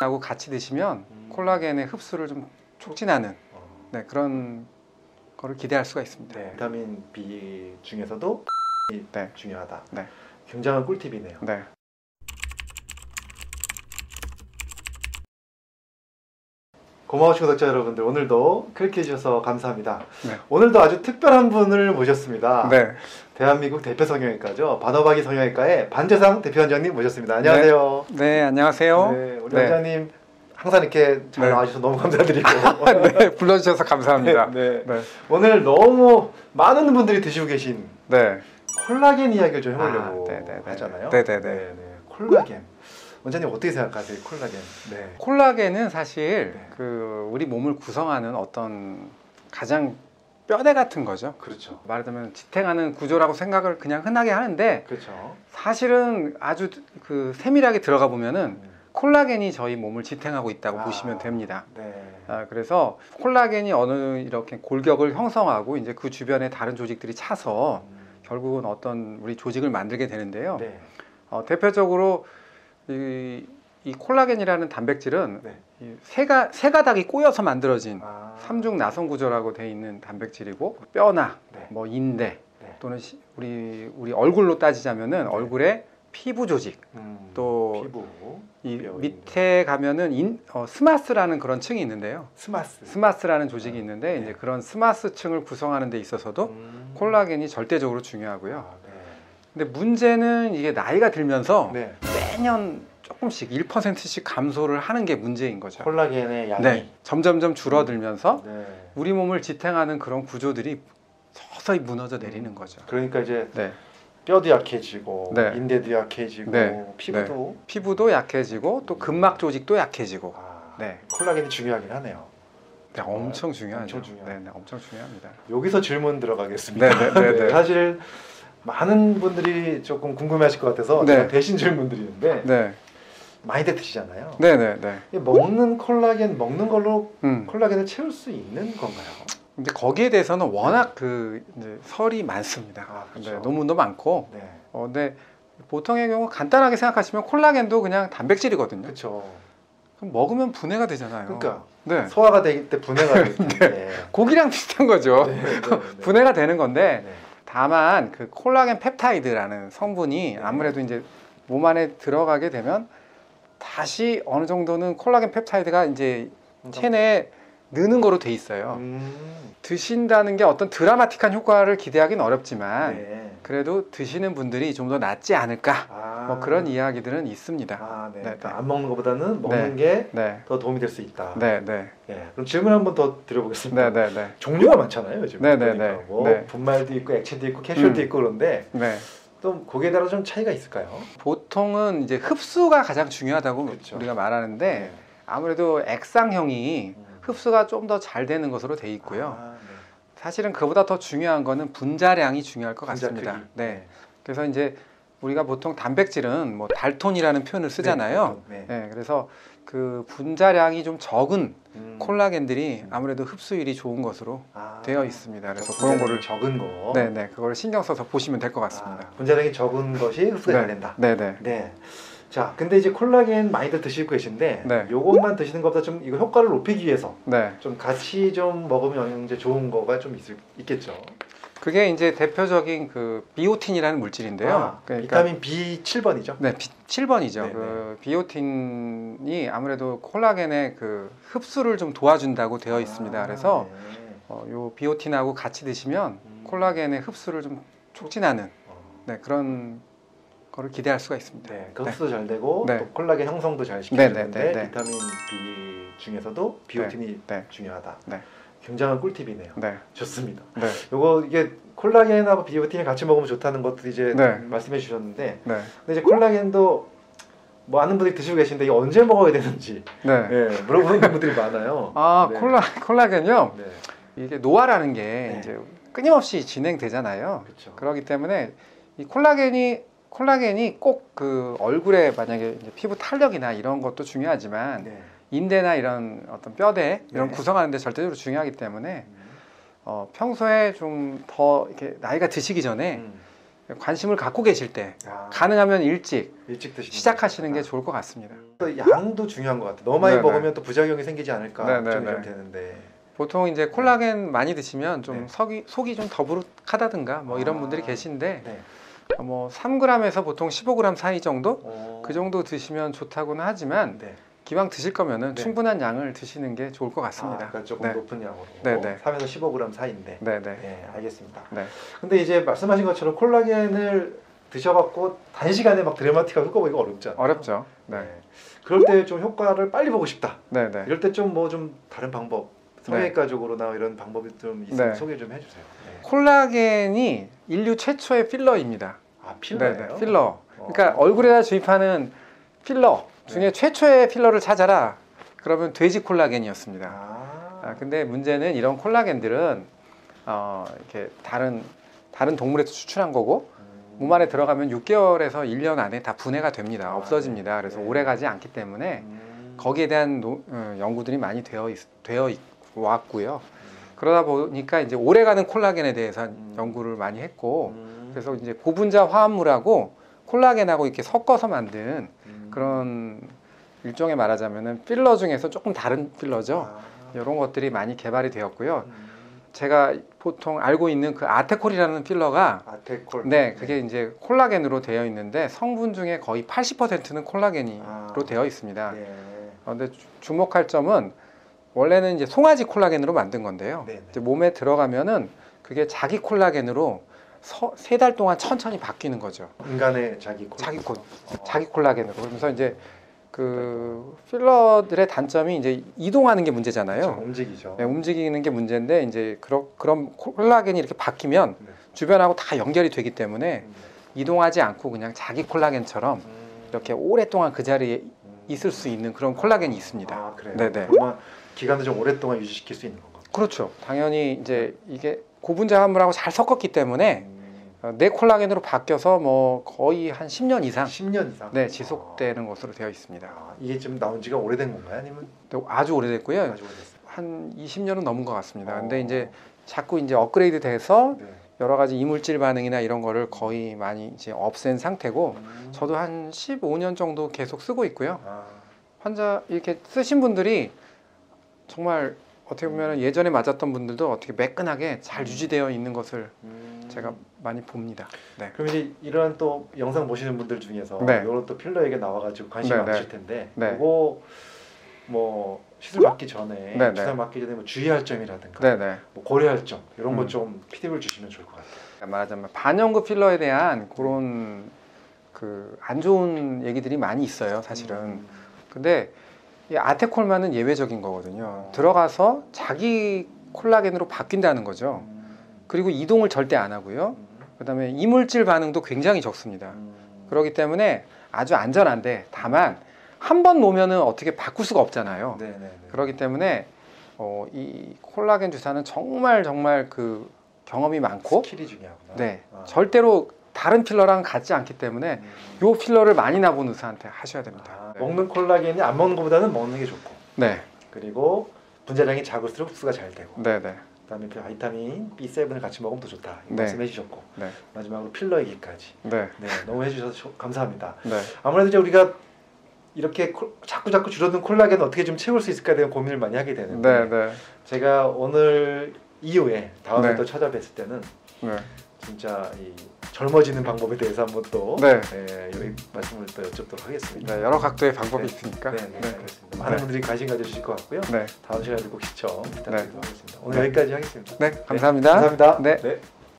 하고 같이 드시면 음. 콜라겐의 흡수를 좀 촉진하는 어, 네, 그런 거를 기대할 수가 있습니다. 네. 비타민 B 중에서도 이 네. 중요하다. 네. 굉장한 꿀팁이네요. 네. 고마우신 구독자 여러분들 오늘도 클릭해 주셔서 감사합니다. 네. 오늘도 아주 특별한 분을 모셨습니다. 네. 대한민국 대표 성형외과죠. 반어박이 성형외과의 반재상 대표 원장님 모셨습니다. 안녕하세요. 네, 안녕하세요. 네, 우리 네. 원장님 항상 이렇게 잘 네. 나와주셔서 너무 감사드리고 네, 불러주셔서 감사합니다. 네. 네. 오늘 너무 많은 분들이 드시고 계신 네. 콜라겐 이야기를 좀 해보려고 아. 하잖아요. 네네네. 네, 콜라겐. 원장님 어떻게 생각하세요? 콜라겐. 네. 콜라겐은 사실 네. 그 우리 몸을 구성하는 어떤 가장 뼈대 같은 거죠. 그렇죠. 말하자면 지탱하는 구조라고 생각을 그냥 흔하게 하는데 그렇죠. 사실은 아주 그 세밀하게 들어가 보면은 음. 콜라겐이 저희 몸을 지탱하고 있다고 아. 보시면 됩니다. 네. 아, 그래서 콜라겐이 어느 이렇게 골격을 형성하고 이제 그 주변에 다른 조직들이 차서 음. 결국은 어떤 우리 조직을 만들게 되는데요. 네. 어, 대표적으로 이, 이 콜라겐이라는 단백질은 네. 이 세가 세 가닥이 꼬여서 만들어진 아. 삼중 나선 구조라고 돼 있는 단백질이고 뼈나 네. 뭐 인대 네. 또는 시- 우리 우리 얼굴로 따지자면은 네. 얼굴에 피부 조직 음. 또 피부. 이 뼈, 밑에 가면은 인, 어, SMAS라는 그런 층이 있는데요. SMAS. SMAS라는 조직이 아, 있는데 네. 이제 그런 SMAS층을 구성하는 데 있어서도 음. 콜라겐이 절대적으로 중요하고요. 아, 근데 문제는 이게 나이가 들면서 네. 네. 매년 조금씩 1%씩 감소를 하는 게 문제인 거죠. 콜라겐의 양이. 네, 점점점 줄어들면서 네. 우리 몸을 지탱하는 그런 구조들이 서서히 무너져 내리는 거죠. 그러니까 이제 네, 뼈도 약해지고 네. 인대도 약해지고 네. 피부도 피부도 약해지고 또 근막 조직도 약해지고, 아, 네, 콜라겐이 중요하긴 하네요. 네 엄청 중요하죠. 엄청 중요하죠. 네, 네, 엄청 중요합니다. 여기서 질문 들어가겠습니다. 네, 네, 네, 네. 사실 많은 분들이 조금 궁금해하실 것 같아서 네. 제가 대신 질문 드리는데 네, 많이들 드시잖아요. 네, 네, 네. 이 먹는 콜라겐 먹는 걸로 음. 콜라겐을 채울 수 있는 건가요? 근데 거기에 대해서는 워낙 그 설이 많습니다. 아, 그렇죠. 네, 논문도 많고, 네, 어, 근데 보통의 경우 간단하게 생각하시면 콜라겐도 그냥 단백질이거든요. 그렇죠. 그럼 먹으면 분해가 되잖아요. 그러니까 네. 소화가 되기 때 분해가 될 텐데. 고기랑 비슷한 거죠. 네, 네, 네. 분해가 되는 건데 네. 다만 그 콜라겐 펩타이드라는 성분이 네. 아무래도 이제 몸 안에 들어가게 되면 다시 어느 정도는 콜라겐 펩타이드가 이제 체내에 느는 거로 돼 있어요. 음, 드신다는 게 어떤 드라마틱한 효과를 기대하기는 어렵지만 네. 그래도 드시는 분들이 좀 더 낫지 않을까 아, 뭐 그런 이야기들은 있습니다. 아, 네. 네, 그러니까 네. 안 먹는 것보다는 먹는 네. 게 네, 더 도움이 될 수 있다. 네, 네, 네. 그럼 질문 한번 더 드려보겠습니다. 네, 네, 네, 종류가 많잖아요, 요즘. 네, 네. 네. 뭐 네. 분말도 있고 액체도 있고 캡슐도 음. 있고 그런데 네. 또 거기에 따라 좀 차이가 있을까요? 보통은 이제 흡수가 가장 중요하다고 그렇죠. 우리가 말하는데 아무래도 액상형이 음. 흡수가 좀 더 잘 되는 것으로 돼 있고요. 아, 네. 사실은 그보다 더 중요한 거는 분자량이 중요할 것 분자 같습니다. 크기. 네. 그래서 이제 우리가 보통 단백질은 뭐 달톤이라는 표현을 쓰잖아요. 네. 네. 그래서 그 분자량이 좀 적은 음. 콜라겐들이 아무래도 흡수율이 좋은 것으로 아, 되어 있습니다. 그래서 그런 거를 적은 거. 네, 네. 그걸 신경 써서 보시면 될 것 같습니다. 아, 분자량이 적은 것이 흡수가 잘 된다. 네, 네. 네. 자, 근데 이제 콜라겐 많이들 드시고 계신데 네. 요것만 드시는 것보다 좀 이거 효과를 높이기 위해서 네. 좀 같이 좀 먹으면 영양제 좋은 거가 좀 있을, 있겠죠. 그게 이제 대표적인 그 비오틴이라는 물질인데요. 아, 비타민 B7번이죠. 네, 비, 7번이죠. 네, 그 비오틴이 아무래도 콜라겐의 그 흡수를 좀 도와준다고 되어 있습니다. 아, 그래서 네. 어, 요 비오틴하고 같이 드시면 음. 콜라겐의 흡수를 좀 촉진하는 어. 네, 그런 거를 기대할 수가 있습니다. 네, 그 흡수도 잘 되고 네. 또 콜라겐 형성도 잘 네, 시켜주는데 네, 네, 네. 비타민 B 중에서도 비오틴이 네. 중요하다. 네. 굉장한 꿀팁이네요. 네, 좋습니다. 네, 요거 이게 콜라겐하고 비오틴이 같이 먹으면 좋다는 것도 이제 네. 말씀해 주셨는데 네, 근데 이제 콜라겐도 많은 분들이 드시고 계신데 이게 언제 먹어야 되는지 네. 예, 물어보는 분들이 많아요. 아, 네. 콜라 콜라겐요. 네, 이게 노화라는 게 네. 이제 끊임없이 진행되잖아요. 그렇죠. 그렇기 때문에 이 콜라겐이 콜라겐이 꼭 그 얼굴에 만약에 피부 탄력이나 이런 것도 중요하지만 네. 인대나 이런 어떤 뼈대 이런 네. 구성하는데 절대적으로 중요하기 때문에 음. 어, 평소에 좀 더 이렇게 나이가 드시기 전에 음. 관심을 갖고 계실 때 아, 가능하면 일찍 일찍 시작하시는 게. 좋을 것 같습니다. 또 양도 중요한 것 같아요. 너무 많이 네네. 먹으면 또 부작용이 생기지 않을까 네네네. 걱정이 좀 되는데. 보통 이제 콜라겐 많이 드시면 좀 네. 속이, 속이 좀 더부룩하다든가 뭐 이런 아. 분들이 계신데 네. 뭐 3g에서 보통 15g 사이 정도 어. 그 정도 드시면 좋다고는 하지만 네. 기왕 드실 거면은 네. 충분한 양을 드시는 게 좋을 것 아, 같습니다. 그러니까 조금 네. 높은 양으로. 네, 네. 3에서 15g 사이인데. 네, 네. 네, 알겠습니다. 네. 근데 이제 말씀하신 것처럼 콜라겐을 드셔갖고 단시간에 막 드라마틱하게 효과 보기가 어렵죠. 어렵죠. 네. 그럴 때 좀 효과를 빨리 보고 싶다. 네, 네. 이럴 때 좀 뭐 좀 다른 방법, 성형외과 적으로나 이런 방법이 좀 있으면 네. 소개 좀 해주세요. 네. 콜라겐이 인류 최초의 필러입니다. 아 네, 필러예요? 네. 필러. 어. 그러니까 얼굴에다 주입하는 필러 중에 네. 최초의 필러를 찾아라. 그러면 돼지 콜라겐이었습니다. 아, 아, 근데 문제는 이런 콜라겐들은 어, 이렇게 다른 다른 동물에서 추출한 거고 음. 몸 안에 들어가면 6개월에서 1년 안에 다 분해가 됩니다. 아, 없어집니다. 그래서 네. 오래 가지 않기 때문에 음. 거기에 대한 노- 어, 연구들이 많이 되어 있, 되어 있- 왔고요. 음. 그러다 보니까 이제 오래 가는 콜라겐에 대해서 음. 연구를 많이 했고 음. 그래서 이제 고분자 화합물하고 콜라겐하고 이렇게 섞어서 만든 음. 그런 일종의 말하자면은 필러 중에서 조금 다른 필러죠. 아. 이런 것들이 많이 개발이 되었고요. 음. 제가 보통 알고 있는 그 아테콜이라는 필러가 아테콜. 네, 그게 이제 콜라겐으로 되어 있는데 성분 중에 거의 80%는 콜라겐으로 아. 되어 있습니다. 네. 그런데 주- 주목할 점은 원래는 이제 송아지 콜라겐으로 만든 건데요. 네, 네. 몸에 들어가면은 그게 자기 콜라겐으로 세 달 동안 천천히 바뀌는 거죠. 인간의 자기 콜. 자기 콜- 어. 자기 콜라겐으로. 그러면서 이제 그 필러들의 단점이 이제 이동하는 게 문제잖아요. 그렇죠. 움직이죠. 네, 움직이는 게 문제인데 이제 그런 그런 콜라겐이 이렇게 바뀌면 네. 주변하고 다 연결이 되기 때문에 음. 이동하지 않고 그냥 자기 콜라겐처럼 음. 이렇게 오랫동안 그 자리에 있을 수 있는 그런 콜라겐이 있습니다. 아 그래요. 네네. 기간을 좀 오랫동안 유지시킬 수 있는 건가? 그렇죠. 당연히 이제 이게 고분자 화물하고 잘 섞었기 때문에 음. 어, 내 콜라겐으로 바뀌어서 뭐 거의 한 10년 이상 10년 이상. 네, 지속되는 것으로 되어 있습니다. 아, 이게 좀 나온 지가 오래된 건가요? 아니면 근데 아주 오래됐고요. 아주 오래됐어요? 한 20년은 넘은 것 같습니다. 근데 어. 이제 자꾸 이제 업그레이드 돼서 네. 여러 가지 이물질 반응이나 이런 거를 거의 많이 이제 없앤 상태고 음. 저도 한 15년 정도 계속 쓰고 있고요. 아, 환자 이렇게 쓰신 분들이 정말 어떻게 보면 예전에 맞았던 분들도 어떻게 매끈하게 잘 유지되어 있는 것을 음. 제가 많이 봅니다. 네. 그럼 이제 이런 또 영상 보시는 분들 중에서 네. 이런 또 필러 얘기 나와가지고 관심이 네, 많으실 네. 텐데 네. 그거 뭐 시술 받기 전에 네, 네. 주사 맞기 전에 뭐 주의할 점이라든가 네네. 뭐 고려할 점 이런 음. 거좀 피드백을 주시면 좋을 것 같아요. 말하자면 반영구 필러에 대한 그런 그 안 좋은 얘기들이 많이 있어요, 사실은. 음. 근데 이 아테콜만은 예외적인 거거든요. 어. 들어가서 자기 콜라겐으로 바뀐다는 거죠. 음. 그리고 이동을 절대 안 하고요. 음. 그다음에 이물질 반응도 굉장히 적습니다. 음. 그렇기 때문에 아주 안전한데 다만 한 번 놓으면은 어떻게 바꿀 수가 없잖아요. 네네네. 그렇기 때문에 어, 이 콜라겐 주사는 정말 정말 그 경험이 많고 스킬이 중요하구나. 네 아. 절대로 다른 필러랑 같지 않기 때문에 음. 요 필러를 많이 놔본 의사한테 하셔야 됩니다. 아, 네. 먹는 콜라겐이 안 먹는 것보다는 먹는 게 좋고 네, 그리고 분자량이 작을수록 흡수가 잘 되고 네, 네, 그다음에 그 vitamin B7을 같이 먹으면 더 좋다 네. 말씀해 주셨고 네. 마지막으로 필러 얘기까지 네, 네 너무 해주셔서 조- 감사합니다 네, 아무래도 이제 우리가 이렇게 콜- 자꾸 자꾸 줄어든 콜라겐 어떻게 좀 채울 수 있을까에 대한 고민을 많이 하게 되는데 네, 네, 제가 오늘 이후에 다음에 네. 또 찾아뵀을 때는 네, 진짜 이 젊어지는 방법에 대해서 한번 또 네. 네, 여기 말씀을 또 여쭙도록 하겠습니다. 네, 여러 각도의 방법이 네. 있으니까. 네, 네, 알겠습니다. 많은 네. 분들이 관심 가져주실 것 같고요. 네, 다음 시간에 꼭 시청 부탁드리도록 하겠습니다. 오늘 네. 여기까지 하겠습니다. 네, 감사합니다. 감사합니다. 네. 네.